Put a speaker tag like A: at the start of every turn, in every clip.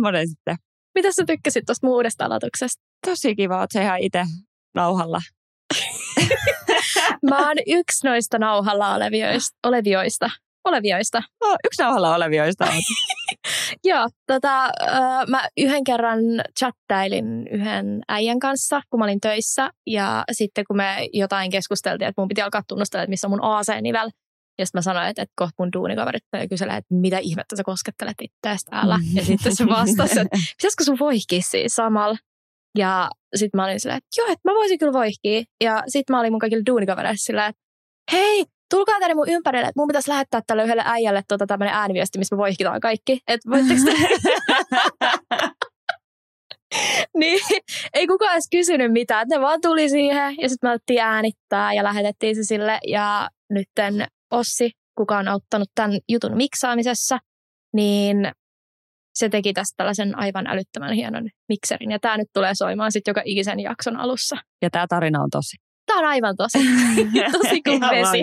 A: semmoinen sitten.
B: Mitä sä tykkäsit tuosta mun uudesta aloituksesta?
A: Tosi kiva, että se ihan itse nauhalla.
B: Mä oon yksi noista nauhalla olevioista. olevioista. olevioista.
A: Oh, yksi nauhalla olevioista on.
B: Joo, tota, äh, mä yhden kerran chattailin yhden äijän kanssa, kun mä olin töissä. Ja sitten kun me jotain keskusteltiin, että mun piti alkaa tunnustella, että missä on mun AC-nivel. Ja sitten mä sanoin, että, että kohta mun duunikaverit kyselee, että mitä ihmettä sä koskettelet itseäsi täällä. Ja sitten se vastasi, että pitäisikö sun voihkia siis samalla. Ja sitten mä olin silleen, että joo, että mä voisin kyllä voihkia. Ja sitten mä olin mun kaikille duunikavereille silleen, että hei, tulkaa tänne mun ympärille, että mun pitäisi lähettää tälle yhdelle äijälle tota tämmöinen ääniviesti, missä me voihkitaan kaikki. Että voitteko te... niin, ei kukaan edes kysynyt mitään. Ne vaan tuli siihen ja sitten me alettiin äänittää ja lähetettiin se sille. Ja nytten Ossi, kuka on auttanut tämän jutun miksaamisessa, niin se teki tästä tällaisen aivan älyttömän hienon mikserin. Ja tämä nyt tulee soimaan sitten joka ikisen jakson alussa.
A: Ja tämä tarina on tosi.
B: Tämä on aivan tosi. tosi kuin vesi.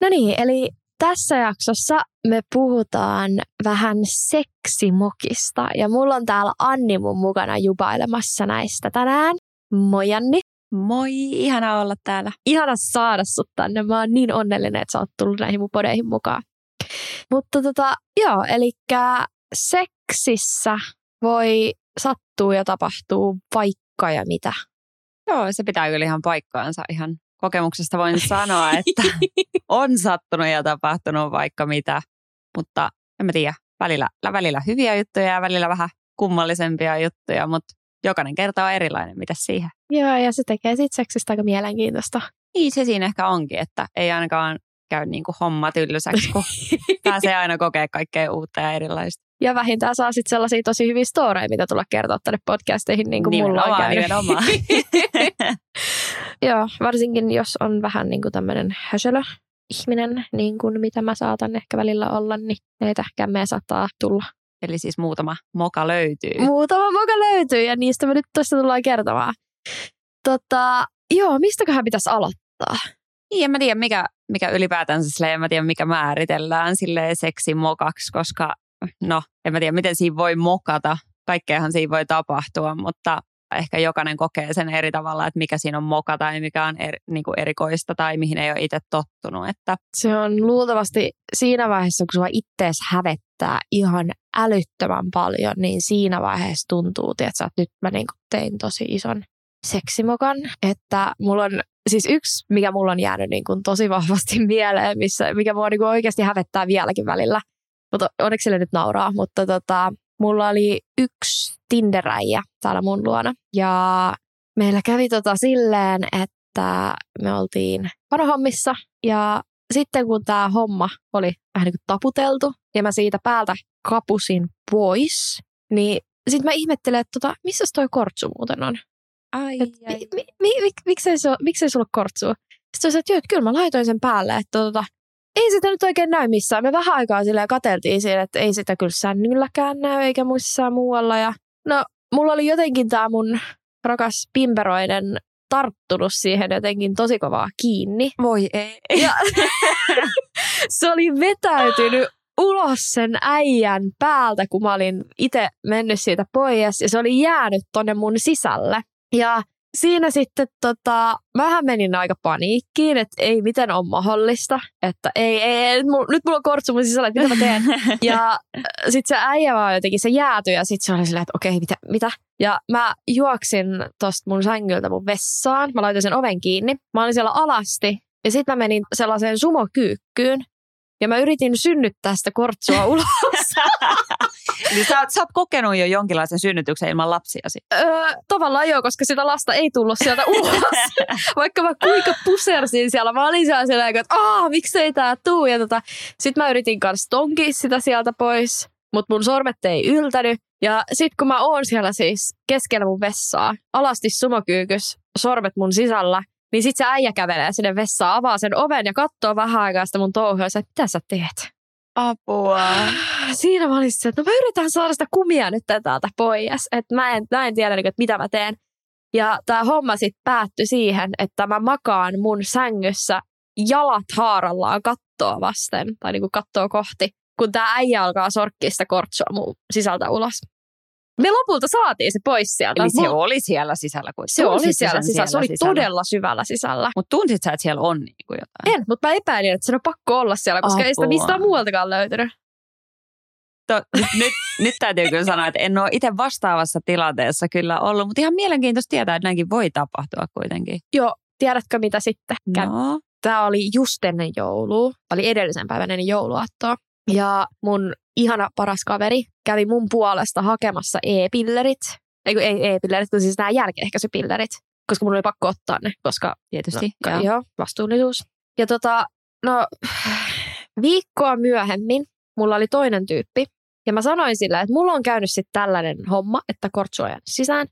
B: no niin, eli tässä jaksossa me puhutaan vähän seksimokista. Ja mulla on täällä Anni mun mukana jubailemassa näistä tänään. Moi Anni.
A: Moi, ihana olla täällä.
B: Ihana saada sut tänne. Mä oon niin onnellinen, että sä oot tullut näihin mun podeihin mukaan. Mutta tota, joo, eli seksissä voi sattua ja tapahtuu vaikka ja mitä.
A: Joo, se pitää kyllä ihan paikkaansa. Ihan kokemuksesta voin sanoa, että on sattunut ja tapahtunut vaikka mitä. Mutta en mä tiedä, välillä, välillä hyviä juttuja ja välillä vähän kummallisempia juttuja, mutta jokainen kerta on erilainen, mitä siihen.
B: Joo, ja se tekee sitten seksistä aika mielenkiintoista.
A: Niin, se siinä ehkä onkin, että ei ainakaan käy niin kuin homma tyllysäksi, kun pääsee aina kokea kaikkea uutta ja erilaista.
B: Ja vähintään saa sitten sellaisia tosi hyviä storeja, mitä tulla kertoa tänne podcasteihin, niin kuin mulla on käynyt. Joo, varsinkin jos on vähän niin kuin tämmöinen hösölö ihminen, niin kuin mitä mä saatan ehkä välillä olla, niin näitä kämmejä saattaa tulla.
A: Eli siis muutama moka löytyy.
B: Muutama moka löytyy ja niistä me nyt tuossa tullaan kertomaan. Tota, joo, mistäköhän pitäisi aloittaa?
A: Niin, en mä tiedä, mikä, mikä ylipäätänsä silleen, en mä tiedä, mikä määritellään silleen seksimokaksi, koska no, en mä tiedä, miten siinä voi mokata. Kaikkeahan siinä voi tapahtua, mutta ehkä jokainen kokee sen eri tavalla, että mikä siinä on moka tai mikä on eri, niin kuin erikoista tai mihin ei ole itse tottunut. Että.
B: Se on luultavasti siinä vaiheessa, kun sua ittees hävettää ihan älyttömän paljon, niin siinä vaiheessa tuntuu, että nyt mä niin tein tosi ison seksimokan, että mulla on siis yksi, mikä mulla on jäänyt niin kuin tosi vahvasti mieleen, missä, mikä mua niin kuin oikeasti hävettää vieläkin välillä. Mutta onneksi sille nyt nauraa, mutta tota, mulla oli yksi Tinderäjä täällä mun luona. Ja meillä kävi tota silleen, että me oltiin panohommissa ja sitten kun tämä homma oli vähän niin kuin taputeltu ja mä siitä päältä kapusin pois, niin sitten mä ihmettelen, että tota, missä toi kortsu muuten on?
A: Ai,
B: Et, ai. Mi, mi, mi, mi, miksei, se, miksei sulla kortsua? Sitten se että, että kyllä mä laitoin sen päälle, että tota, ei sitä nyt oikein näy missään. Me vähän aikaa silleen kateltiin siinä, että ei sitä kyllä sännylläkään näy eikä missään muualla. Ja, no, mulla oli jotenkin tämä mun rakas pimperoinen tarttunut siihen jotenkin tosi kovaa kiinni.
A: Voi ei.
B: Ja se oli vetäytynyt ulos sen äijän päältä, kun mä olin itse mennyt siitä pois. Ja se oli jäänyt tonne mun sisälle. Ja siinä sitten tota, vähän menin aika paniikkiin, että ei miten on mahdollista, että ei, ei, ei nyt, nyt mulla on kortsu mun sisällä, että mitä mä teen. ja äh, sitten se äijä vaan jotenkin, se jäätyi ja sitten se oli silleen, että okei, mitä, mitä. Ja mä juoksin tosta mun sängyltä mun vessaan, mä laitoin sen oven kiinni, mä olin siellä alasti ja sitten mä menin sellaiseen sumokyykkyyn, ja mä yritin synnyttää sitä kortsua ulos.
A: Eli sä, sä oot kokenut jo jonkinlaisen synnytyksen ilman lapsiasi?
B: Öö, tavallaan joo, koska sitä lasta ei tullut sieltä ulos. Vaikka mä kuinka pusersin siellä. Mä olin siellä siellä, että aah, miksei tää tuu. Ja tota, sit mä yritin kanssa tonkia sitä sieltä pois, mutta mun sormet ei yltänyt. Ja sit kun mä oon siellä siis keskellä mun vessaa, alasti sumokyykys, sormet mun sisällä, niin sit se äijä kävelee sinne vessaan, avaa sen oven ja katsoo vähän aikaa sitä mun touhua että mitä sä teet?
A: Apua.
B: Siinä mä olin että no mä yritän saada sitä kumia nyt täältä pois. Että mä en, mä en tiedä, että mitä mä teen. Ja tämä homma sitten päättyi siihen, että mä makaan mun sängyssä jalat haarallaan kattoa vasten, tai niinku kattoa kohti, kun tämä äijä alkaa sorkkia sitä kortsoa mun sisältä ulos. Me lopulta saatiin se pois sieltä.
A: Eli se oli siellä sisällä. Kun
B: se oli siellä sisällä. Se oli
A: sisällä?
B: todella syvällä sisällä.
A: Mutta tunsit sä, että siellä on niin kuin jotain?
B: En, mutta mä epäilin, että se on pakko olla siellä, koska ei sitä
A: Apua.
B: mistään muualtakaan löytynyt.
A: To, nyt, nyt, täytyy kyllä sanoa, että en ole itse vastaavassa tilanteessa kyllä ollut, mutta ihan mielenkiintoista tietää, että näinkin voi tapahtua kuitenkin.
B: Joo, tiedätkö mitä sitten?
A: No,
B: Tämä oli just ennen joulua, oli edellisen päivän ennen jouluaattoa. Ja mun ihana paras kaveri kävi mun puolesta hakemassa e-pillerit. Ei, kun ei e-pillerit, kun siis nämä jälkiehkäisypillerit. Koska mun oli pakko ottaa ne, koska
A: tietysti.
B: no,
A: joo.
B: joo, vastuullisuus. Ja tota, no, viikkoa myöhemmin mulla oli toinen tyyppi. Ja mä sanoin sille, että mulla on käynyt sitten tällainen homma, että kortsu on jäänyt sisään.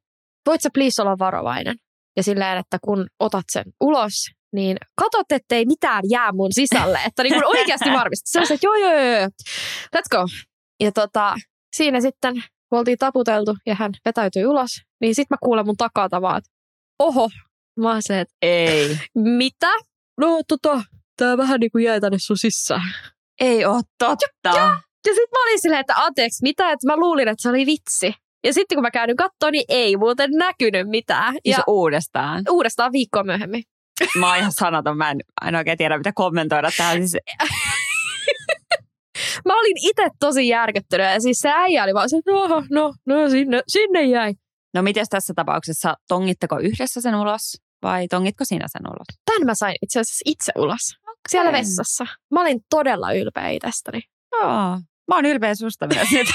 B: Voit sä please olla varovainen? Ja silleen, että kun otat sen ulos, niin katot, ettei mitään jää mun sisälle. Että niin oikeasti varmistat. Se on se, että joo, joo, joo, let's go. Ja tota, siinä sitten, kun oltiin taputeltu ja hän vetäytyi ulos, niin sitten mä kuulen mun takaa vaan, että oho. Mä oon se, että
A: Ei,
B: mitä? No tota, tää vähän niin kuin jäi tänne sun sisään.
A: ei ole totta.
B: Ja sitten mä olin silleen, että anteeksi, mitä? Että mä luulin, että se oli vitsi. Ja sitten kun mä käyn katsoa, niin ei muuten näkynyt mitään.
A: Siis
B: Ja
A: uudestaan.
B: uudestaan viikkoa myöhemmin.
A: Mä oon ihan sanaton, mä en, en oikein tiedä mitä kommentoida tähän. Siis,
B: Mä olin itse tosi järkyttynyt. Ja siis se äijä oli vaan se, että no, no, no sinne, sinne jäi.
A: no miten tässä tapauksessa, tongitteko yhdessä sen ulos vai tongitko sinä sen ulos?
B: Tän mä sain itse asiassa itse ulos. Siellä vessassa. Mä olin todella ylpeä itsestäni.
A: Joo. Mä oon ylpeä susta myös nyt.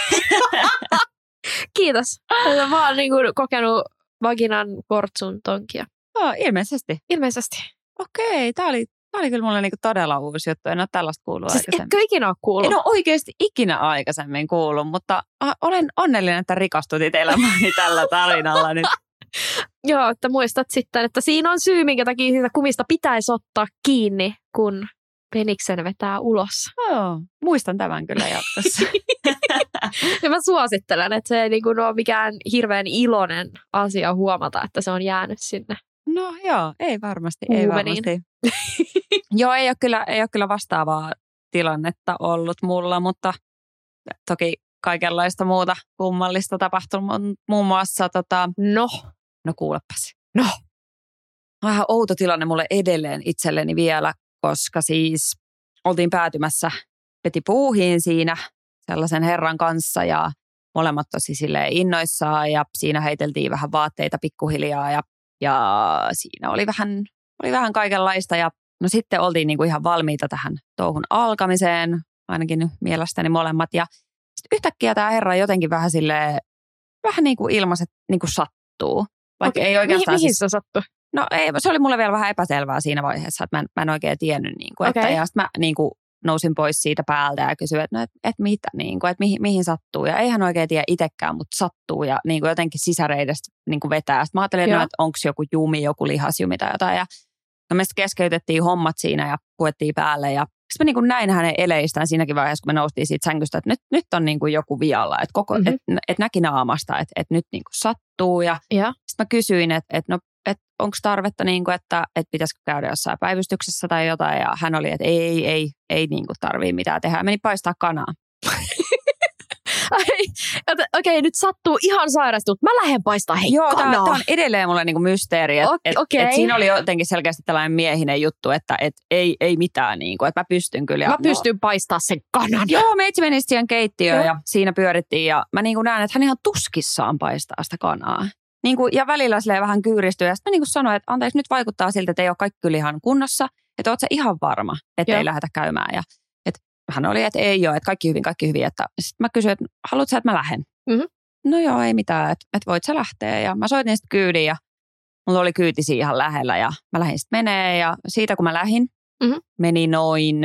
B: Kiitos. Mä oon niinku kokenut vaginan kortsun tonkia.
A: Joo, ilmeisesti.
B: Ilmeisesti.
A: Okei, tää oli, tää oli kyllä mulle niinku todella uusi juttu. En ole tällaista kuullut
B: Siis
A: aikaisemmin.
B: etkö ikinä ole kuullut?
A: En ole oikeasti ikinä aikaisemmin kuullut, mutta olen onnellinen, että rikastutit elämäni tällä tarinalla nyt.
B: Joo, että muistat sitten, että siinä on syy, minkä takia siitä kumista pitäisi ottaa kiinni, kun peniksen vetää ulos.
A: Joo, muistan tämän kyllä jatkossa.
B: Ja mä suosittelen, että se ei niin kuin ole mikään hirveän iloinen asia huomata, että se on jäänyt sinne.
A: No joo, ei varmasti, ei
B: Uumeniin.
A: varmasti. joo, ei ole, kyllä, ei ole kyllä vastaavaa tilannetta ollut mulla, mutta toki kaikenlaista muuta kummallista tapahtunut. Muun muassa, tota,
B: No,
A: no kuulepas.
B: No.
A: Vähän outo tilanne mulle edelleen itselleni vielä, koska siis oltiin päätymässä Peti Puuhiin siinä sellaisen herran kanssa ja molemmat tosi silleen innoissaan ja siinä heiteltiin vähän vaatteita pikkuhiljaa ja, ja siinä oli vähän, oli vähän kaikenlaista ja no sitten oltiin niinku ihan valmiita tähän touhun alkamiseen, ainakin mielestäni molemmat ja sitten yhtäkkiä tämä herra jotenkin vähän silleen, vähän niin kuin ilmaiset niin kuin sattuu. Vaikka
B: Okei,
A: ei oikeastaan
B: mihin, mihin
A: siis,
B: se sattui?
A: No ei, se oli mulle vielä vähän epäselvää siinä vaiheessa, että mä en, mä en oikein tiennyt. Niin kuin, että,
B: Okei.
A: ja sitten mä niin kuin, nousin pois siitä päältä ja kysyin, että no, et, et mitä, niin kuin, että mihin, mihin sattuu. Ja eihän oikein tiedä itsekään, mutta sattuu ja niin kuin jotenkin sisäreidestä niin kuin vetää. Sitten mä ajattelin, että,
B: Joo.
A: no, että onko joku jumi, joku lihasjumi tai jotain. Ja no me sitten keskeytettiin hommat siinä ja puettiin päälle ja sitten mä niin kuin näin hänen eleistään siinäkin vaiheessa, kun me noustiin siitä sängystä, että nyt, nyt on niin kuin joku vialla, että, koko,
B: Mhm.
A: mm-hmm. et, et näki naamasta, että, että nyt niin kuin sattuu ja
B: Ja.
A: sitten mä kysyin, että, että no, että onko tarvetta, niin kuin, että, että pitäisikö käydä jossain päivystyksessä tai jotain. Ja hän oli, että ei, ei, ei, ei niin kuin tarvii mitään tehdä. Meni paistaa kanaa.
B: Okei, nyt sattuu ihan sairastut. Mä lähden paistaa hei
A: Joo, tämä
B: kanaa.
A: on edelleen mulle niin kuin mysteeri. Että
B: Ok-
A: et,
B: okei.
A: et siinä oli jotenkin selkeästi tällainen miehinen juttu, että et ei, ei mitään, niin kuin, että mä pystyn kyllä.
B: Mä pystyn paistaa sen kanan.
A: Joo, meitsi meni siihen keittiöön
B: Joo.
A: ja siinä pyörittiin ja mä niin kuin näen, että hän ihan tuskissaan paistaa sitä kanaa. Niin kuin, ja välillä silleen vähän kyyristyy ja sitten mä niin kuin sanoin, että anteeksi nyt vaikuttaa siltä, että ei ole kaikki kyllä ihan kunnossa, että oot sä ihan varma, että
B: Joo.
A: ei lähdetä käymään. Ja että hän oli, että ei ole, että kaikki hyvin, kaikki hyvin. Että sitten mä kysyin, että haluatko sä, että mä lähden?
B: Mhm.
A: No joo, ei mitään, että, että voit sä lähteä. Ja mä soitin sitten kyydin ja mulla oli kyyti ihan lähellä ja mä lähdin sitten menee ja siitä kun mä lähdin,
B: Mhm.
A: meni noin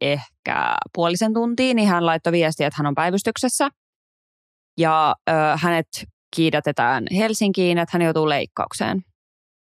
A: ehkä puolisen tuntia, niin hän laittoi viestiä, että hän on päivystyksessä. Ja ö, hänet kiidätetään Helsinkiin, että hän joutuu leikkaukseen.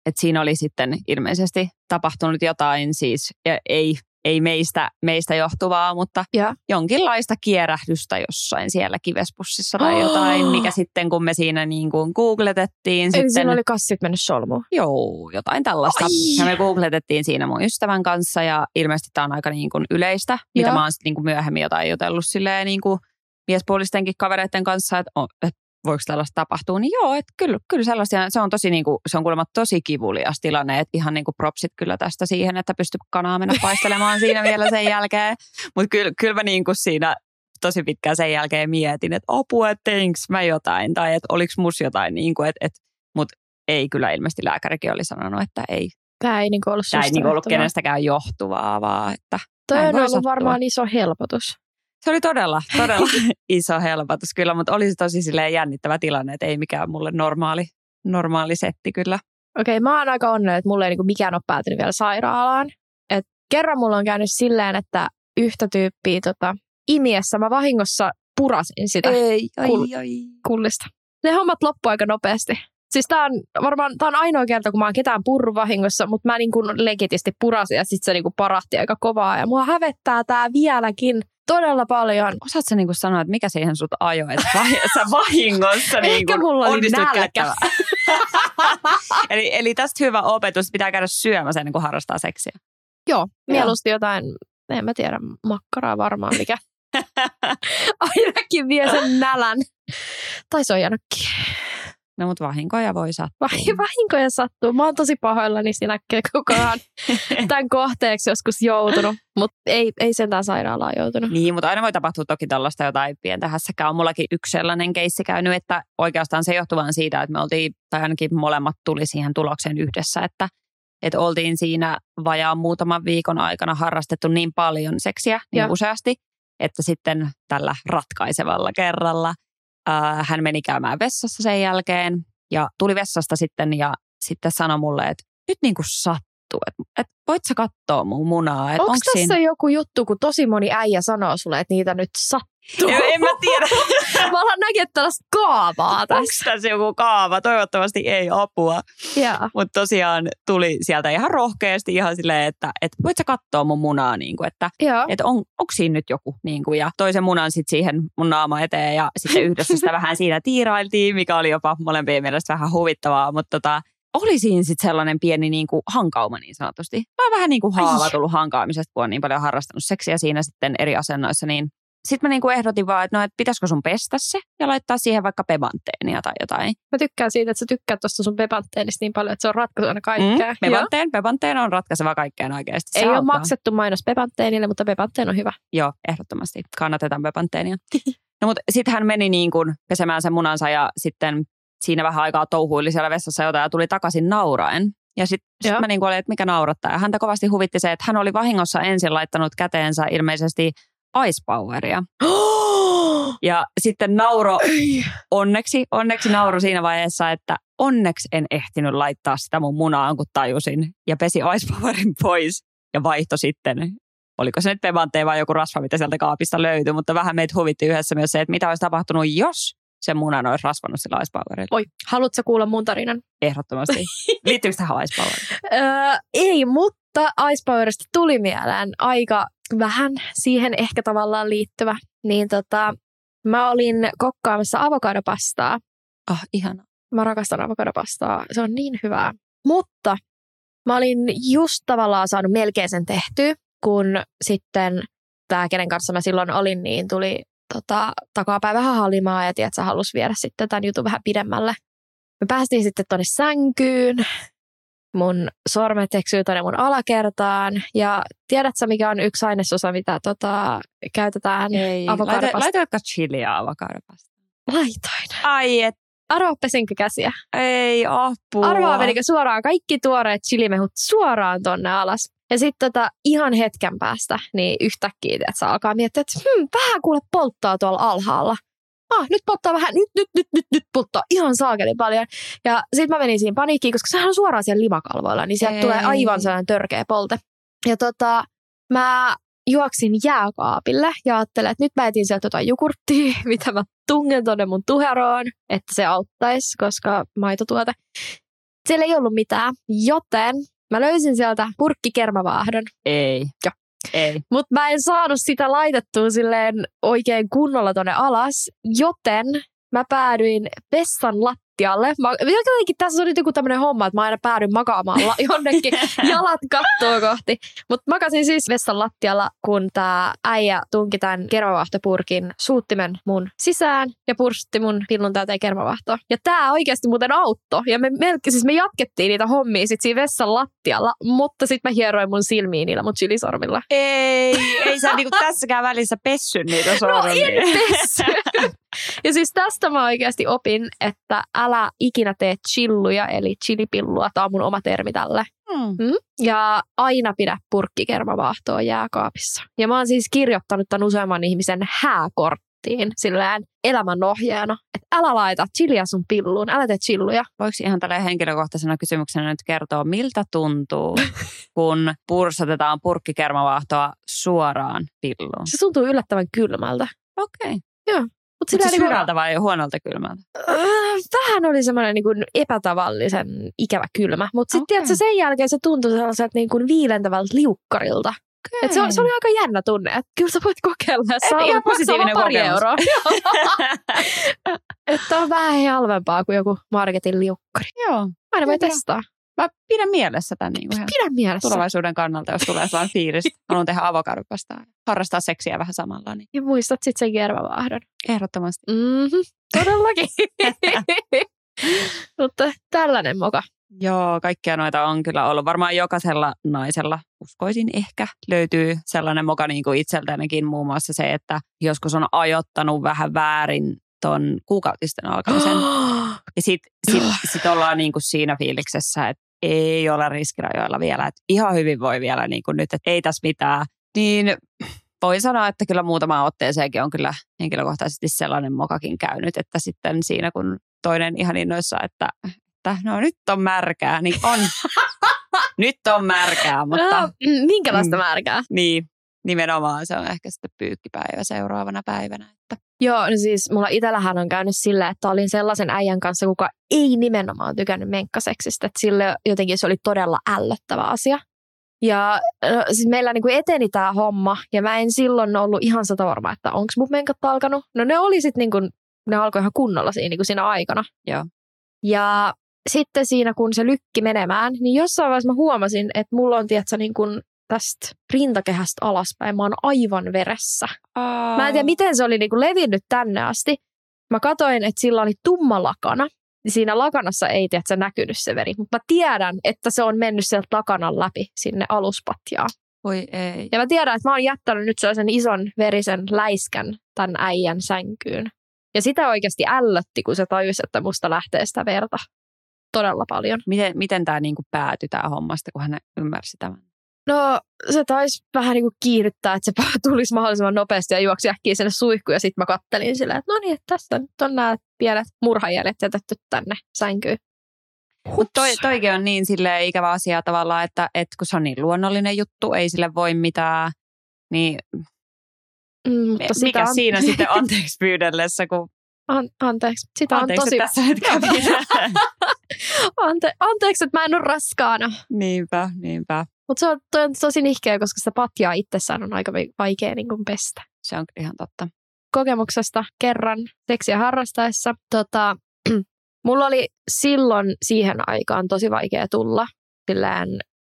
A: Et siinä oli sitten ilmeisesti tapahtunut jotain, siis ja ei, ei meistä, meistä johtuvaa, mutta
B: Ja.
A: jonkinlaista kierähdystä jossain siellä kivespussissa tai jotain, mikä sitten kun me siinä niin kuin googletettiin
B: Eli
A: sitten,
B: siinä oli kassit mennyt solmuun.
A: joo, jotain tällaista.
B: Ai.
A: Ja me googletettiin siinä mun ystävän kanssa ja ilmeisesti tämä on aika niin kuin yleistä, mitä
B: Joo.
A: mä oon sitten niin kuin myöhemmin jotain jutellut silleen niin kuin miespuolistenkin kavereiden kanssa, että, on, että voiko tällaista tapahtua, niin joo, että kyllä, kyllä sellaisia, se on tosi niin kuin, se on kuulemma tosi kivulias tilanne, että ihan niin kuin propsit kyllä tästä siihen, että pystyy kanaa mennä paistelemaan siinä vielä sen jälkeen, mutta kyllä, kyllä mä niin kuin siinä tosi pitkään sen jälkeen mietin, että apua, että teinkö mä jotain, tai että oliko mus jotain, niin kuin, että, että, mutta ei kyllä ilmeisesti lääkärikin oli sanonut, että ei,
B: Tämä ei niinku ollut
A: tämä ei niin ollut kenestäkään johtuvaa, vaan että
B: Toi on ollut
A: sattua.
B: varmaan iso helpotus.
A: Se oli todella, todella iso helpotus kyllä, mutta oli se tosi silleen jännittävä tilanne, että ei mikään mulle normaali, normaali setti kyllä.
B: Okei, mä oon aika onnellinen, että mulla ei niinku mikään ole päätynyt vielä sairaalaan. Et kerran mulla on käynyt silleen, että yhtä tyyppiä tota, imiessä mä vahingossa purasin sitä
A: Ei,
B: ai,
A: ai.
B: kullista. Ne hommat loppu aika nopeasti. Siis tää on varmaan tää on ainoa kerta, kun mä oon ketään purru vahingossa, mutta mä niinku legitisti purasin ja sit se niinku parahti aika kovaa. Ja mua hävettää tää vieläkin todella paljon.
A: Osaatko sä niinku sanoa, että mikä siihen sut ajoi, että sä vahingossa niinku
B: mulla oli nälkä.
A: eli, eli tästä hyvä opetus, pitää käydä syömässä ennen kuin harrastaa seksiä.
B: Joo, mieluusti jotain, en mä tiedä, makkaraa varmaan, mikä ainakin vie sen nälän. Tai soijanokki.
A: No mutta vahinkoja voi sattua.
B: Vahinkoja sattuu. Mä oon tosi pahoillani siinä koko ajan tämän kohteeksi joskus joutunut, mutta ei, ei sentään sairaalaan joutunut.
A: Niin, mutta aina voi tapahtua toki tällaista jotain pientä hässäkää. On mullakin yksi sellainen keissi käynyt, että oikeastaan se johtuu vaan siitä, että me oltiin, tai ainakin molemmat tuli siihen tulokseen yhdessä, että, että oltiin siinä vajaan muutaman viikon aikana harrastettu niin paljon seksiä, niin
B: Joo.
A: useasti, että sitten tällä ratkaisevalla kerralla ää, hän meni käymään vessassa sen jälkeen ja tuli vessasta sitten ja sitten sanoi mulle, että nyt niin kuin sattuu, että, että voit sä katsoa mun munaa, että
B: onko tässä
A: siinä...
B: joku juttu, kun tosi moni äijä sanoo sulle, että niitä nyt sattuu?
A: En, en mä tiedä.
B: mä alan näkemään tällaista kaavaa
A: Onko
B: tässä.
A: tässä joku kaava? Toivottavasti ei apua. Mutta tosiaan tuli sieltä ihan rohkeasti ihan silleen, että, että voit sä katsoa mun munaa, niin kuin, että, että on, onko siinä nyt joku. Niin kuin, ja toisen munan sitten siihen mun naama eteen ja sitten yhdessä sitä vähän siinä tiirailtiin, mikä oli jopa molempien mielestä vähän huvittavaa. Mutta tota, oli siinä sitten sellainen pieni niin kuin hankauma niin sanotusti. Mä oon vähän niin kuin haava tullut hankaamisesta, kun on niin paljon harrastanut seksiä siinä sitten eri asennoissa, niin sitten mä niinku ehdotin vaan, että no, et pitäisikö sun pestä se ja laittaa siihen vaikka pebanteenia tai jotain.
B: Mä tykkään siitä, että sä tykkäät tuosta sun pepanteenista niin paljon, että se on ratkaisu aina kaikkea.
A: Mm, pebanteen, pebanteen on ratkaiseva kaikkeen oikeasti. Se
B: Ei ole
A: auttaa.
B: maksettu mainos pepanteenille, mutta pepanteen on hyvä.
A: Joo, ehdottomasti. Kannatetaan pepanteenia. no mutta sitten hän meni niin kuin pesemään sen munansa ja sitten siinä vähän aikaa touhuili siellä vessassa jotain ja tuli takaisin nauraen. Ja sitten sit mä niin kuin olin, että mikä naurattaa. Ja häntä kovasti huvitti se, että hän oli vahingossa ensin laittanut käteensä ilmeisesti Ice Poweria. Ja sitten nauro, onneksi, onneksi nauro siinä vaiheessa, että onneksi en ehtinyt laittaa sitä mun munaan, kun tajusin. Ja pesi Ice Powerin pois ja vaihto sitten, oliko se nyt Pebante vai joku rasva, mitä sieltä kaapista löytyi. Mutta vähän meitä huvitti yhdessä myös se, että mitä olisi tapahtunut, jos se munan olisi rasvannut sillä Ice.
B: Oi, haluatko kuulla mun tarinan?
A: Ehdottomasti. Liittyykö tähän Ice?
B: Öö, ei, mutta Ice Powerista tuli mieleen aika vähän siihen ehkä tavallaan liittyvä. Niin tota, mä olin kokkaamassa avokadopastaa.
A: Ah, ihana.
B: Mä rakastan avokadopastaa. Se on niin hyvää. Mutta mä olin just tavallaan saanut melkein sen tehtyä, kun sitten tämä, kenen kanssa mä silloin olin, niin tuli tota, takapäin vähän halimaa ja tiedät, sä halus viedä sitten tämän jutun vähän pidemmälle. Me päästiin sitten tonne sänkyyn. Mun sormet eksyy tonne mun alakertaan. Ja tiedät sä, mikä on yksi ainesosa, mitä tota, käytetään
A: Ei.
B: avokadopasta?
A: Laita, laitoitko chiliä avokadopasta?
B: Laitoin.
A: Ai et,
B: Arvaa pesinkö käsiä?
A: ei apua.
B: Arvaa menikö suoraan kaikki tuoreet chilimehut suoraan tonne alas. Ja sitten tota, ihan hetken päästä, niin yhtäkkiä, että alkaa miettiä, että hmm, vähän kuule polttaa tuolla alhaalla. Ah, nyt polttaa vähän, nyt, nyt, nyt, nyt, nyt polttaa ihan saakeli paljon. Ja sitten mä menin siinä paniikkiin, koska sehän on suoraan siellä limakalvoilla, niin sieltä
A: Ei.
B: tulee aivan sellainen törkeä polte. Ja tota, mä juoksin jääkaapille ja ajattelin, että nyt mä etin sieltä jotain jukurttia, mitä mä tungen tonne mun tuheroon, että se auttaisi, koska maitotuote. Siellä ei ollut mitään, joten mä löysin sieltä purkkikermavaahdon.
A: Ei. Ei.
B: Mutta mä en saanut sitä laitettua silleen oikein kunnolla tonne alas, joten mä päädyin vessan lattialle. Mä, jotenkin tässä on nyt joku tämmöinen homma, että mä aina päädyin makaamaan jonnekin jalat kattoa kohti. Mutta makasin siis vessan lattialla, kun tämä äijä tunki tämän kermavahtopurkin suuttimen mun sisään ja pursti mun pillun täyteen kermavahtoa. Ja tämä oikeasti muuten auttoi. Ja me, melkein, siis me jatkettiin niitä hommia sit siinä vessan lattialla, mutta sitten mä hieroin mun silmiin niillä mun chilisormilla.
A: Ei, ei sä niinku tässäkään välissä pessy niitä sormia.
B: No en pessy. ja siis tästä mä oikeasti opin, että älä ikinä tee chilluja, eli chilipillua. Tämä on mun oma termi tälle.
A: Hmm.
B: Mm? Ja aina pidä purkkikermavaahtoa jääkaapissa. Ja mä oon siis kirjoittanut tämän useamman ihmisen hääkorttiin silleen elämän ohjeena, että älä laita chiliä sun pilluun, älä tee chilluja.
A: Voiko ihan tällä henkilökohtaisena kysymyksenä nyt kertoa, miltä tuntuu, kun pursatetaan purkkikermavaahtoa suoraan pilluun?
B: Se tuntuu yllättävän kylmältä.
A: Okei.
B: Joo. Mutta
A: Mutta
B: sillä
A: siis
B: niinku,
A: hyvältä vai huonolta kylmältä?
B: äh, vähän oli semmoinen niinku epätavallisen ikävä kylmä. Mutta sitten okay. sen jälkeen se tuntui sellaiselta niinku viilentävältä liukkarilta. Et se, on, se oli aika jännä tunne, että kyllä sä voit kokeilla.
A: Et
B: sä
A: ihan positiivinen
B: pari
A: kokemus.
B: euroa. että on vähän halvempaa kuin joku marketin liukkari.
A: Joo.
B: Aina voi testaa.
A: Mä pidän mielessä tämän niin kuin
B: Pidä mielessä.
A: tulevaisuuden kannalta, jos tulee sellainen fiilis. Haluan tehdä avokadopastaa ja harrastaa seksiä vähän samalla. Niin
B: Ja muistat sitten sen kermavaahdon.
A: ehdottomasti.
B: Mm-hmm. Todellakin. Mutta tällainen moka.
A: Joo, kaikkia noita on kyllä ollut. Varmaan jokaisella naisella, uskoisin ehkä, löytyy sellainen moka niin kuin itseltäänkin muun muassa se, että joskus on ajoittanut vähän väärin ton kuukautisten alkamisen. Ja sitten sit, sit ollaan niin kuin siinä fiiliksessä, että ei olla riskirajoilla vielä. Että ihan hyvin voi vielä niin kuin nyt, että ei tässä mitään. Niin voin sanoa, että kyllä muutama otteeseenkin on kyllä henkilökohtaisesti sellainen mokakin käynyt, että sitten siinä kun toinen ihan innoissa, että, että no nyt on märkää, niin on. nyt on märkää, mutta
B: No, minkälaista
A: Mm.
B: märkää?
A: niin, nimenomaan se on ehkä sitten pyykkipäivä seuraavana päivänä. Että
B: Joo, no siis mulla itsellähän on käynyt sillä, että olin sellaisen äijän kanssa, kuka ei nimenomaan tykännyt menkkaseksistä. Että sille jotenkin se oli todella ällöttävä asia. Ja no, siis meillä niinku eteni tämä homma, ja mä en silloin ollut ihan sata varma, että onko mun menkat alkanut. No ne oli sitten niinku, ne alkoi ihan kunnolla siinä, niinku siinä aikana.
A: Joo.
B: Ja sitten siinä, kun se lykki menemään, niin jossain vaiheessa mä huomasin, että mulla on, tiedätkö, niin kuin tästä rintakehästä alaspäin, mä oon aivan veressä. Mä en tiedä, miten se oli niin kuin levinnyt tänne asti. Mä katoin, että sillä oli tumma lakana. Siinä lakanassa ei tiedä, näkynyt se veri, mutta mä tiedän, että se on mennyt sieltä lakanan läpi sinne aluspatjaan.
A: Voi ei.
B: Ja mä tiedän, että mä oon jättänyt nyt sellaisen ison verisen läiskän tämän äijän sänkyyn. Ja sitä oikeasti ällötti, kun se tajusi, että musta lähtee sitä verta todella paljon.
A: Miten, miten tämä niinku päätyi tämä hommasta, kun hän ymmärsi tämän?
B: No se taisi vähän niin kuin kiihdyttää, että se tulisi mahdollisimman nopeasti ja juoksi äkkiä sinne suihkuun. Ja sitten mä kattelin silleen, että no niin, että tässä nyt on nämä pienet murhajäljet jätetty tänne sänkyyn.
A: Mutta toi, toikin on niin sille ikävä asia tavallaan, että, että kun se on niin luonnollinen juttu, ei sille voi mitään, niin
B: Mm, mutta sitä
A: mikä
B: on,
A: siinä sitten anteeksi pyydellessä, kun
B: an, anteeksi, sitä
A: anteeksi,
B: on tosi...
A: että tässä.
B: Ante, anteeksi, että mä en ole raskaana.
A: niinpä, niinpä.
B: Mutta se on, toi on tosi nihkeä, koska sitä patjaa itsessään on aika vaikea niin kuin pestä.
A: Se on ihan totta.
B: kokemuksesta kerran seksiä harrastaessa. Tota, mulla oli silloin siihen aikaan tosi vaikea tulla, sillään,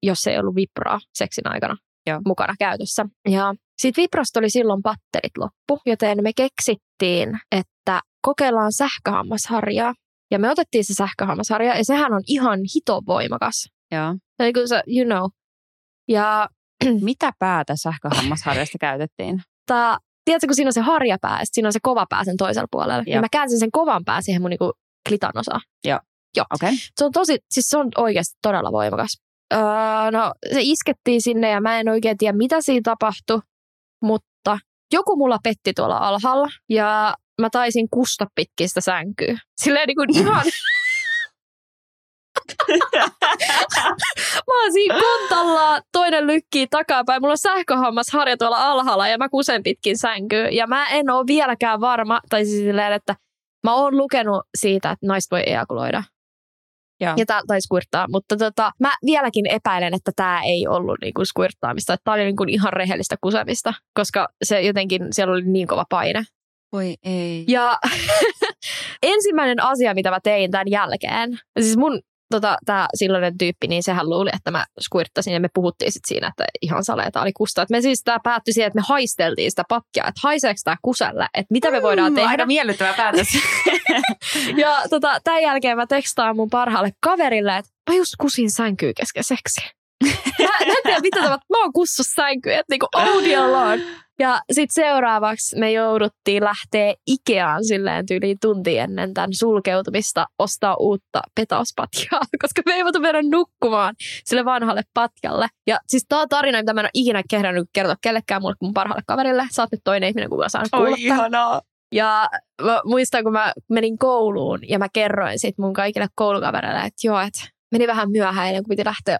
B: jos ei ollut vibraa seksin aikana
A: Joo.
B: mukana käytössä. Ja siitä vibrasta oli silloin patterit loppu, joten me keksittiin, että kokeillaan sähköhammasharjaa. Ja me otettiin se sähköhammasharja, ja sehän on ihan hitovoimakas.
A: Joo.
B: Eli kun sä, you know. Ja
A: Mitä päätä sähköhammasharjasta käytettiin?
B: tota, tiedätkö, kun siinä on se harjapää ja siinä on se kova pää sen toisella puolella.
A: Joo.
B: Ja mä käänsin sen kovan pää siihen mun niinku klitan osaan.
A: Okei. Okay.
B: Se on tosi, siis se on oikeasti todella voimakas. Öö, no se iskettiin sinne ja mä en oikein tiedä mitä siinä tapahtui, mutta joku mulla petti tuolla alhaalla ja mä taisin kusta pitkin sitä sänkyä. Silleen niin kuin ihan... mä oon siinä kontalla, toinen lykkii takapäin. Mulla on sähköhammasharja tuolla alhaalla ja mä kusen pitkin sänkyä. Ja mä en ole vieläkään varma, tai siis silleen, että mä oon lukenut siitä, että naiset voi ejakuloida Ja, tää, tai squirttaa, mutta tota, mä vieläkin epäilen, että tämä ei ollut niinku squirttaamista. Tämä oli niinku ihan rehellistä kusemista, koska se jotenkin, siellä oli niin kova paine.
A: Voi ei.
B: Ja ensimmäinen asia, mitä mä tein tämän jälkeen, siis mun tota, tämä silloinen tyyppi, niin sehän luuli, että mä squirttasin ja me puhuttiin sitten siinä, että ihan saleeta oli kusta. Et me siis tämä päättyi siihen, että me haisteltiin sitä patkia, että haiseeko tämä kuselle, että mitä me voidaan mm, tehdä.
A: Aika miellyttävä päätös.
B: ja tota, tämän jälkeen mä tekstaan mun parhaalle kaverille, että mä just kusin sänkyy kesken seksiä. mä, mä en tiedä, mitä tämä, mä oon kussus sänkyä, että niinku audio lord. Ja sitten seuraavaksi me jouduttiin lähteä Ikeaan silleen tyyliin tunti ennen tämän sulkeutumista ostaa uutta petauspatjaa, koska me ei voitu mennä nukkumaan sille vanhalle patjalle. Ja siis tämä on tarina, mitä mä en ole ikinä kehdannut kertoa kellekään mulle kuin mun parhaalle kaverille. Sä oot nyt toinen ihminen, kuka saa
A: kuulla. Oi ihanaa.
B: Ja mä muistan, kun mä menin kouluun ja mä kerroin sit mun kaikille koulukavereille, että joo, että meni vähän myöhään kun piti lähteä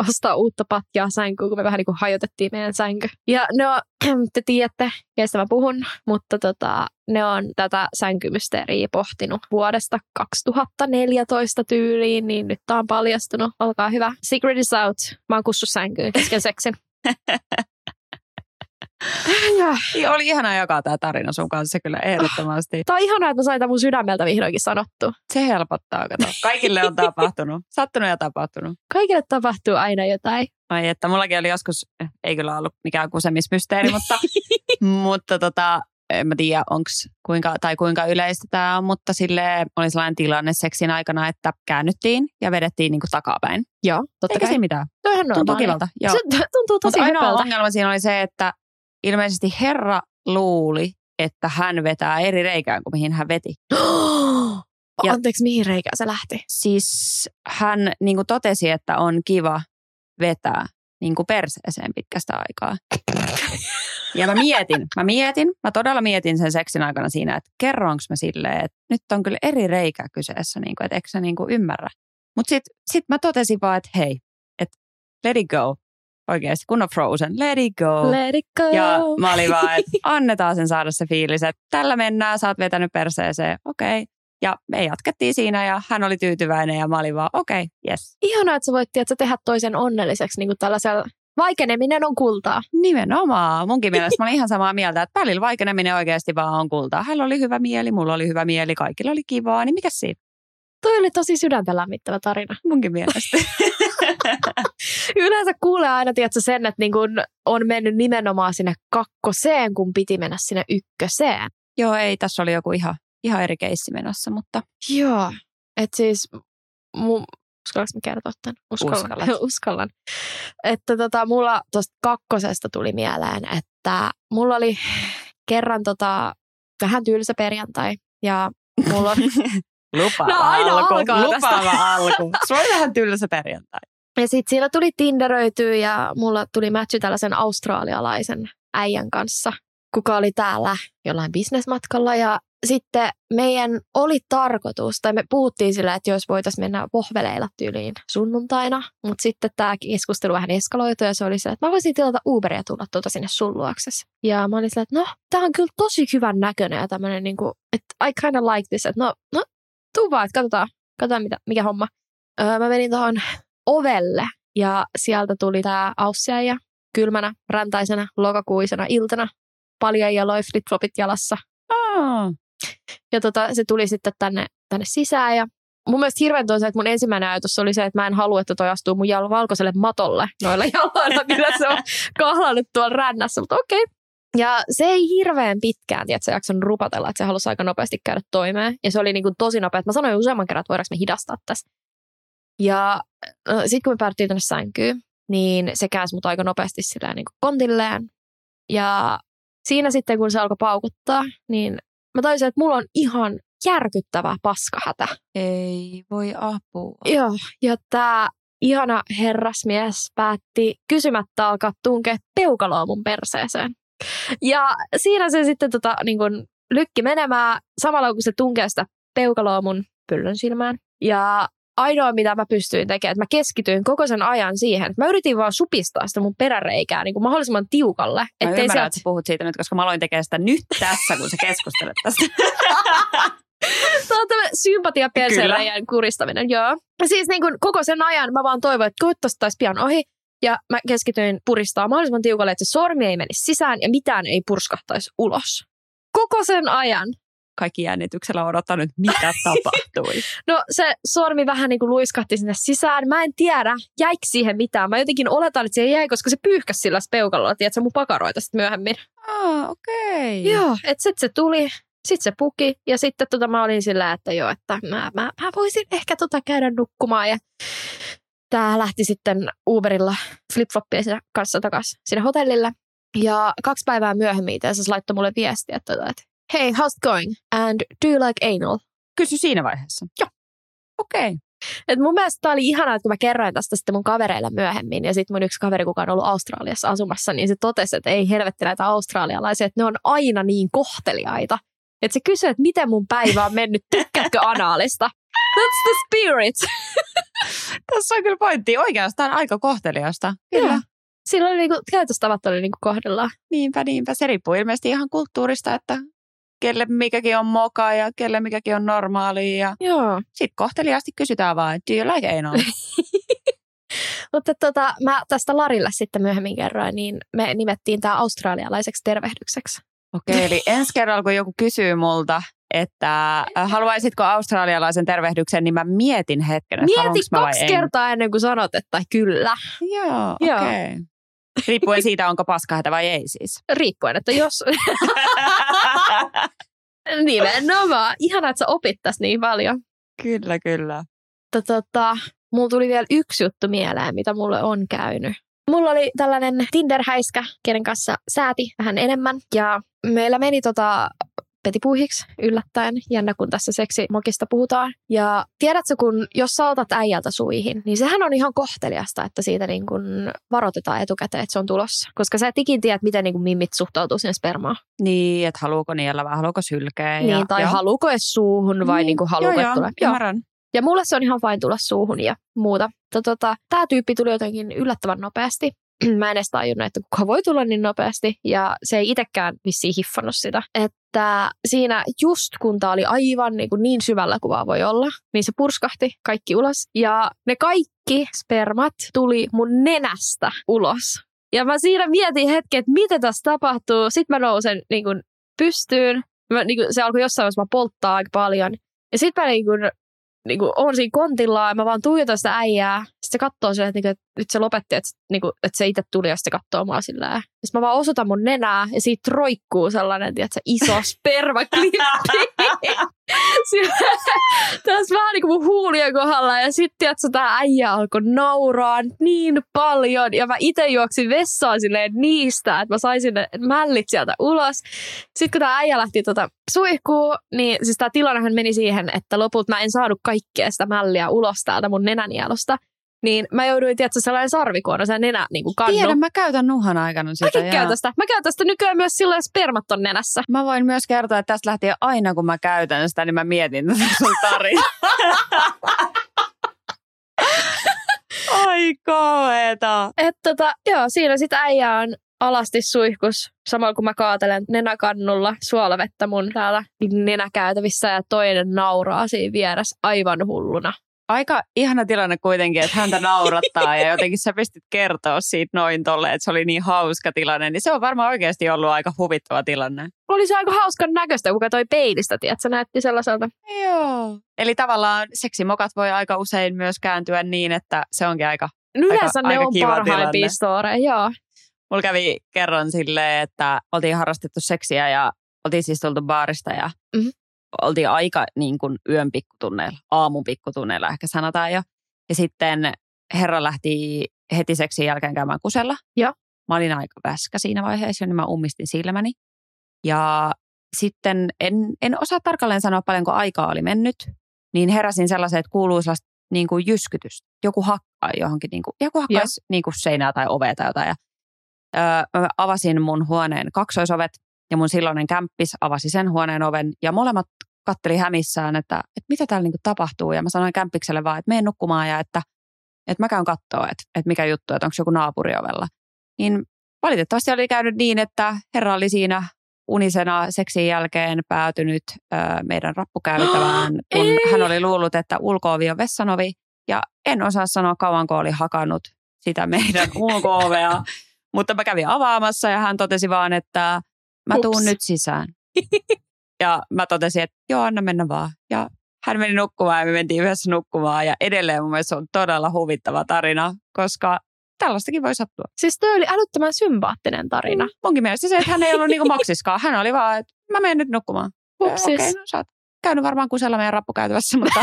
B: ostaa uutta patjaa sänkyyn, kun me vähän niin kuin hajotettiin meidän sänky. Ja no, te tiedätte, kestä mä puhun, mutta tota, ne on tätä sänkymysteriä pohtinut vuodesta 2014 tyyliin, niin nyt tää on paljastunut. Olkaa hyvä. Secret is out. Mä oon kussu sänkyyn kesken seksin.
A: ja. Oli ihana jakaa tämä tarina sun kanssa kyllä ehdottomasti.
B: Tämä on ihanaa, että mä sain tämän mun sydämeltä vihdoinkin sanottu.
A: Se helpottaa, kato. Kaikille on tapahtunut. Sattunut ja tapahtunut.
B: Kaikille tapahtuu aina jotain.
A: Ai että, mullakin oli joskus, ei kyllä ollut mikään kusemismysteeri, mutta, mutta tota, en mä tiedä, onks, kuinka, tai kuinka yleistä tämä on, mutta sille oli sellainen tilanne seksin aikana, että käännyttiin ja vedettiin niinku takapäin.
B: Joo, totta
A: Eikä
B: kai.
A: mitään.
B: Toihan
A: Tuntuu kivalta. Joo.
B: Se tuntuu tosi
A: Mutta ainoa ongelma siinä oli se, että ilmeisesti herra luuli, että hän vetää eri reikään kuin mihin hän veti. Ja-
B: Anteeksi, mihin reikään se lähti?
A: Siis hän niin kuin totesi, että on kiva vetää niin kuin perseeseen pitkästä aikaa. Ja mä mietin, mä mietin, mä todella mietin sen seksin aikana siinä, että kerroinko mä silleen, että nyt on kyllä eri reikä kyseessä, niin kuin, että eikö sä niin kuin ymmärrä. Mutta sitten sit mä totesin vaan, että hei, että let it go. Oikeasti, kun on frozen, let it go.
B: Let it go.
A: Ja mä olin vaan, että annetaan sen saada se fiilis, että tällä mennään, sä oot vetänyt perseeseen, okei. Okay. Ja me jatkettiin siinä ja hän oli tyytyväinen ja mä olin vaan, okei, okay, yes.
B: Ihanaa, että sä voit tiedätkö, tehdä toisen onnelliseksi niin kuin tällaisella vaikeneminen on kultaa.
A: Nimenomaan. Munkin mielestä mä olin ihan samaa mieltä, että välillä vaikeneminen oikeasti vaan on kultaa. Hänellä oli hyvä mieli, mulla oli hyvä mieli, kaikilla oli kivaa, niin mikä siinä?
B: Toi oli tosi sydäntä lämmittävä tarina.
A: Munkin mielestä.
B: Yleensä kuulee aina tiedätkö, sen, että niin kun on mennyt nimenomaan sinne kakkoseen, kun piti mennä sinne ykköseen.
A: Joo, ei, tässä oli joku ihan, ihan eri keissi menossa, mutta
B: Joo. Että siis, mu, uskallanko mä kertoa tämän?
A: Uskallat.
B: Uskallan. Että tota, mulla tuosta kakkosesta tuli mieleen, että mulla oli kerran tota, vähän tylsä perjantai. Ja mulla on,
A: lupaava
B: No, aina
A: alku.
B: alkaa tästä.
A: lupaava alku. Se oli vähän tylsä perjantai.
B: ja sitten siinä tuli tinderöityä ja mulla tuli matchi tällaisen australialaisen äijän kanssa, kuka oli täällä jollain bisnesmatkalla. Ja sitten meidän oli tarkoitus, tai me puhuttiin sillä, että jos voitaisiin mennä pohveleilla tyyliin sunnuntaina, mutta sitten tämä keskustelu vähän eskaloitui ja se oli se, että mä voisin tilata Uberia tulla tuota sinne sun. Ja mä olin sillä, että no, tää on kyllä tosi hyvän näköinen ja tämmöinen, niin kuin, että I kind of like this, että no, no tuu vaan, että katsotaan, katsotaan mitä, mikä homma. Öö, mä menin tuohon ovelle ja sieltä tuli tämä aussiaija kylmänä, räntäisenä, lokakuisena iltana, paljon jaloin flip-flopit jalassa.
A: Oh.
B: Ja tota, se tuli sitten tänne, tänne sisään ja mun mielestä hirveän toisaalta, että mun ensimmäinen ajatus oli se, että mä en halua, että toi astuu mun jalo valkoiselle matolle noilla jaloilla, millä se on kahlannut tuolla rännässä, mutta okei. Okay. Ja se ei hirveän pitkään, tiedätkö, jaksanut rupatella, että se halusi aika nopeasti käydä toimeen. Ja se oli niin kuin tosi nopea, että mä sanoin useamman kerran, että voidaanko me hidastaa tässä. Ja äh, sitten kun me päädyttiin tänne sänkyyn, niin se käänsi mut aika nopeasti sillä niin kuin kontilleen. Ja siinä sitten, kun se alkoi paukuttaa, niin mä tajusin, että mulla on ihan järkyttävä paskahätä.
A: Ei voi apua.
B: Joo, ja tämä ihana herrasmies päätti kysymättä alkaa tunkea peukaloa mun perseeseen. Ja siinä se sitten tota, niin kun lykki menemään samalla kun se tunkee sitä peukaloa mun pyllön silmään. Ja ainoa, mitä mä pystyin tekemään, että mä keskityin koko sen ajan siihen, että mä yritin vaan supistaa sitä mun peräreikää niin kuin mahdollisimman tiukalle.
A: Mä
B: ettei
A: ymmärrän,
B: sieltä-
A: että sä puhut siitä nyt, koska mä aloin tekemään sitä nyt tässä, kun sä keskustelet tästä.
B: Tämä on tämmöinen sympatia persereijän kuristaminen, joo. Siis niin kuin koko sen ajan mä vaan toivoin, että toivottavasti taisi pian ohi. Ja mä keskityin puristaa mahdollisimman tiukalle, että se sormi ei menisi sisään ja mitään ei purskahtaisi ulos. Koko sen ajan.
A: Kaikki jännityksellä odottaa nyt, mitä tapahtui.
B: No se sormi vähän niin kuin luiskahti sinne sisään. Mä en tiedä, jäikö siihen mitään. Mä jotenkin oletan, että se jäi, koska se pyyhkäsi sillä peukalolla, tiedätkö, mun pakaroita sitten myöhemmin.
A: Ah, okei. Okay.
B: Joo, että sitten se tuli, sitten se puki ja sitten tota, mä olin sillä, että joo, että mä, mä, mä voisin ehkä tota käydä nukkumaan ja tämä lähti sitten Uberilla flipfloppien kanssa takaisin sinne hotellille. Ja kaksi päivää myöhemmin se laittoi mulle viestiä, että, että hey, how's it going? And do you like anal?
A: Kysy siinä vaiheessa.
B: Joo.
A: Okei. Okay.
B: Et mun mielestä tämä oli ihanaa, että kun mä kerroin tästä sitten mun kavereille myöhemmin, ja sitten mun yksi kaveri, kuka on ollut Australiassa asumassa, niin se totesi, että ei helvetti näitä australialaisia, että ne on aina niin kohteliaita. Että se kysyi, että miten mun päivä on mennyt, tykkäätkö anaalista? That's the spirit.
A: Tässä on kyllä pointti. Oikeastaan aika kohteliasta. Kyllä.
B: Joo. Silloin oli niinku, käytöstavat oli niinku kohdellaan.
A: Niinpä, niinpä. Se riippuu ilmeisesti ihan kulttuurista, että kelle mikäkin on moka ja kelle mikäkin on normaali. Ja
B: Joo.
A: sitten kohteliaasti kysytään vaan, do you like anal?
B: Mutta tota, mä tästä Larille sitten myöhemmin kerroin, niin me nimettiin tämä australialaiseksi tervehdykseksi.
A: Okei, eli ensi kerralla kun joku kysyy multa, että haluaisitko australialaisen tervehdyksen, niin mä mietin hetken, että
B: Mieti kaksi
A: en.
B: kertaa ennen kuin sanot, että kyllä.
A: Joo, okei. Okay. Riippuen siitä, onko paskahätä vai ei siis.
B: Riippuen, että jos... Nimenomaan. Ihanaa, että sä opit tässä niin paljon.
A: kyllä, kyllä.
B: Tota, mulla tuli vielä yksi juttu mieleen, mitä mulle on käynyt. Mulla oli tällainen Tinder-häiskä, kenen kanssa sääti vähän enemmän. Ja meillä meni tota petipuihiksi yllättäen. Jännä, kun tässä seksimokista puhutaan. Ja tiedätkö, kun jos sä otat äijältä suihin, niin sehän on ihan kohteliasta, että siitä niin kun varoitetaan etukäteen, että se on tulossa. Koska sä et ikin tiedä, miten niin kun mimmit suhtautuu sinne spermaan.
A: Niin, että haluuko niellä vai haluuko sylkeä.
B: Niin,
A: ja,
B: tai
A: joo.
B: haluuko edes suuhun vai
A: Niin,
B: niin kuin haluuko,
A: joo, joo.
B: Joo.
A: Ymmärrän.
B: Ja mulle se on ihan vain tulla suuhun ja muuta. Tota, Tämä tyyppi tuli jotenkin yllättävän nopeasti. Mä en edes tajunnut, että kuka voi tulla niin nopeasti. Ja se ei itsekään vissiin hiffannut sitä. Että siinä just kun tää oli aivan niin, kuin niin syvällä kuin vaan voi olla, niin se purskahti kaikki ulos. Ja ne kaikki spermat tuli mun nenästä ulos. Ja mä siinä mietin hetken, että mitä tässä tapahtuu. Sitten mä nousen niin kuin pystyyn. Mä, niin kuin, se alkoi jossain vaiheessa vaan polttaa aika paljon. Ja sitten mä niin kuin, niin kuin, on siinä kontillaan ja mä vaan tuijotan sitä äijää. Se katsoo sen, että, niin kuin, että nyt se lopetti, että, niin kuin, että se itse tuli ja se katsoo mua lailla. Sitten mä vaan osoitan mun nenää ja siitä roikkuu sellainen, tiedätkö, iso spermaklippi. Tässä vähän niin kuin mun huulien kohdalla ja sitten tiedätkö, tää äijä alkoi nauraa niin paljon ja mä itse juoksin vessaan silleen niistä, että mä saisin ne mällit sieltä ulos. Sitten kun tämä äijä lähti tota suihkuu, niin siis tämä tilannehan meni siihen, että lopulta mä en saanut kaikkea sitä mälliä ulos täältä mun nenänielosta. Niin mä jouduin, tiedätkö, sellainen sarvikuono, se nenä niin kuin kannu.
A: Tiedän, mä käytän nuhan aikana sitä.
B: Mäkin käytän sitä. Mä käytän sitä nykyään myös silloin spermat on nenässä.
A: Mä voin myös kertoa, että tästä lähtien aina kun mä käytän sitä, niin mä mietin tätä sun tarinaa. Ai kauheeta.
B: Et tota, joo, siinä sitä äijä on alasti suihkus, samalla kun mä kaatelen nenäkannulla suolavettä mun täällä nenäkäytävissä ja toinen nauraa siinä vieressä aivan hulluna.
A: Aika ihana tilanne kuitenkin, että häntä naurattaa ja jotenkin sä pystyt kertoa siitä noin tolle, että se oli niin hauska tilanne. Niin se on varmaan oikeasti ollut aika huvittava tilanne.
B: Oli se aika hauskan näköistä, kun katsoi peilistä, tiedätkö, näytti sellaiselta.
A: Joo. Eli tavallaan seksimokat voi aika usein myös kääntyä niin, että se onkin aika...
B: No Yleensä ne
A: aika
B: on
A: kiva
B: parhaimpia storeja, joo.
A: Mulla kävi kerran silleen, että oltiin harrastettu seksiä ja oltiin siis tultu baarista ja
B: Mhm.
A: Oltiin aika niin kuin yön pikkutunneilla, aamun pikkutunneilla ehkä sanotaan jo. Ja sitten herra lähti heti seksin jälkeen käymään kusella.
B: Joo.
A: Mä olin aika väskä siinä vaiheessa, niin mä ummistin silmäni. Ja sitten en, en osaa tarkalleen sanoa paljonko aikaa oli mennyt, niin heräsin sellaiseen, että kuuluu sellaista niin kuin jyskytystä. Joku hakkaa johonkin, niin kuin, joku hakkaisi niin kuin seinää tai ovea tai jotain. Ja, öö, mä avasin mun huoneen kaksoisovet ja mun silloinen kämppis avasi sen huoneen oven ja molemmat katteli hämissään, että, että mitä täällä niin kuin tapahtuu. Ja mä sanoin kämppikselle vaan, että mene nukkumaan ja että, että mä käyn katsoa, että, että mikä juttu, että onko joku naapuri ovella. Niin valitettavasti oli käynyt niin, että herra oli siinä unisena seksin jälkeen päätynyt ö, meidän rappukäytävään, kun
B: Ei.
A: hän oli luullut, että ulkoovi on vessanovi. Ja en osaa sanoa kauanko oli hakannut sitä meidän ulkoovea. Mutta mä kävin avaamassa ja hän totesi vaan, että mä tuun
B: Ups.
A: nyt sisään. Ja mä totesin, että joo, anna mennä vaan. Ja hän meni nukkumaan ja me mentiin yhdessä nukkumaan. Ja edelleen mun mielestä se on todella huvittava tarina, koska tällaistakin voi sattua.
B: Siis toi oli älyttömän sympaattinen tarina.
A: Munkin mielestä se, että hän ei ollut niinku maksiskaan. Hän oli vaan, että mä menen nyt nukkumaan.
B: Hupsis.
A: Okei, no sä oot käynyt varmaan kusella meidän rappukäytävässä, mutta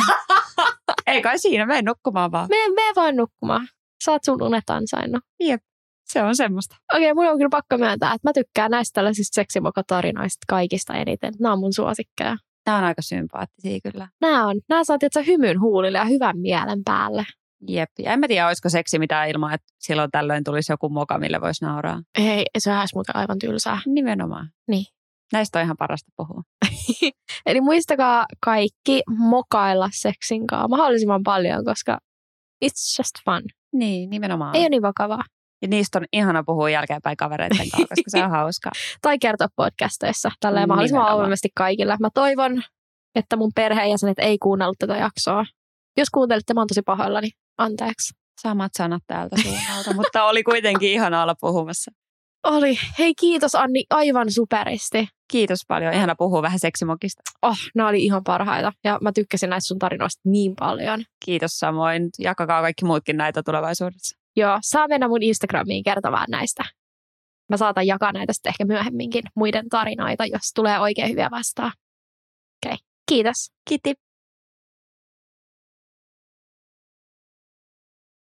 A: ei kai siinä, mene nukkumaan vaan.
B: Mene, mene vaan nukkumaan. Saat sun unet ansainnut.
A: Se on semmoista.
B: Okei, mun on kyllä pakko myöntää, että mä tykkään näistä tällaisista seksimokotarinoista kaikista eniten. Nämä on mun suosikkeja.
A: Nämä on aika sympaattisia kyllä.
B: Nämä on, nämä saa tietysti hymyn huulille ja hyvän mielen päälle.
A: Jep. Ja en mä tiedä, olisiko seksi mitään ilman, että silloin tällöin tulisi joku moka, mille voisi nauraa.
B: Ei, se olisi muuten aivan tylsää.
A: Nimenomaan.
B: Niin.
A: Näistä on ihan parasta puhua.
B: Eli muistakaa kaikki mokailla seksin kanssa mahdollisimman paljon, koska it's just fun.
A: Niin, nimenomaan.
B: Ei ole niin vakavaa.
A: Ja niistä on ihana puhua jälkeenpäin kavereiden kanssa, koska se on hauskaa.
B: Tai kertoa podcasteissa tälleen mahdollisimman avoimesti kaikille. Mä toivon, että mun perheenjäsenet ei kuunnellut tätä jaksoa. Jos kuuntelitte, mä oon tosi pahoillani. Anteeksi.
A: Samat sanat täältä suunnalta, mutta oli kuitenkin ihana olla puhumassa.
B: Oli. Hei kiitos Anni aivan superisti.
A: Kiitos paljon. Ihana puhua vähän seksimokista.
B: Oh, nämä oli ihan parhaita. Ja mä tykkäsin näistä sun tarinoista niin paljon.
A: Kiitos samoin. Jakakaa kaikki muutkin näitä tulevaisuudessa.
B: Joo, saa mennä mun Instagramiin kertomaan näistä. Mä saatan jakaa näitä sitten ehkä myöhemminkin muiden tarinoita, jos tulee oikein hyviä vastaan. Okei, okay. kiitos.
A: Kiitti.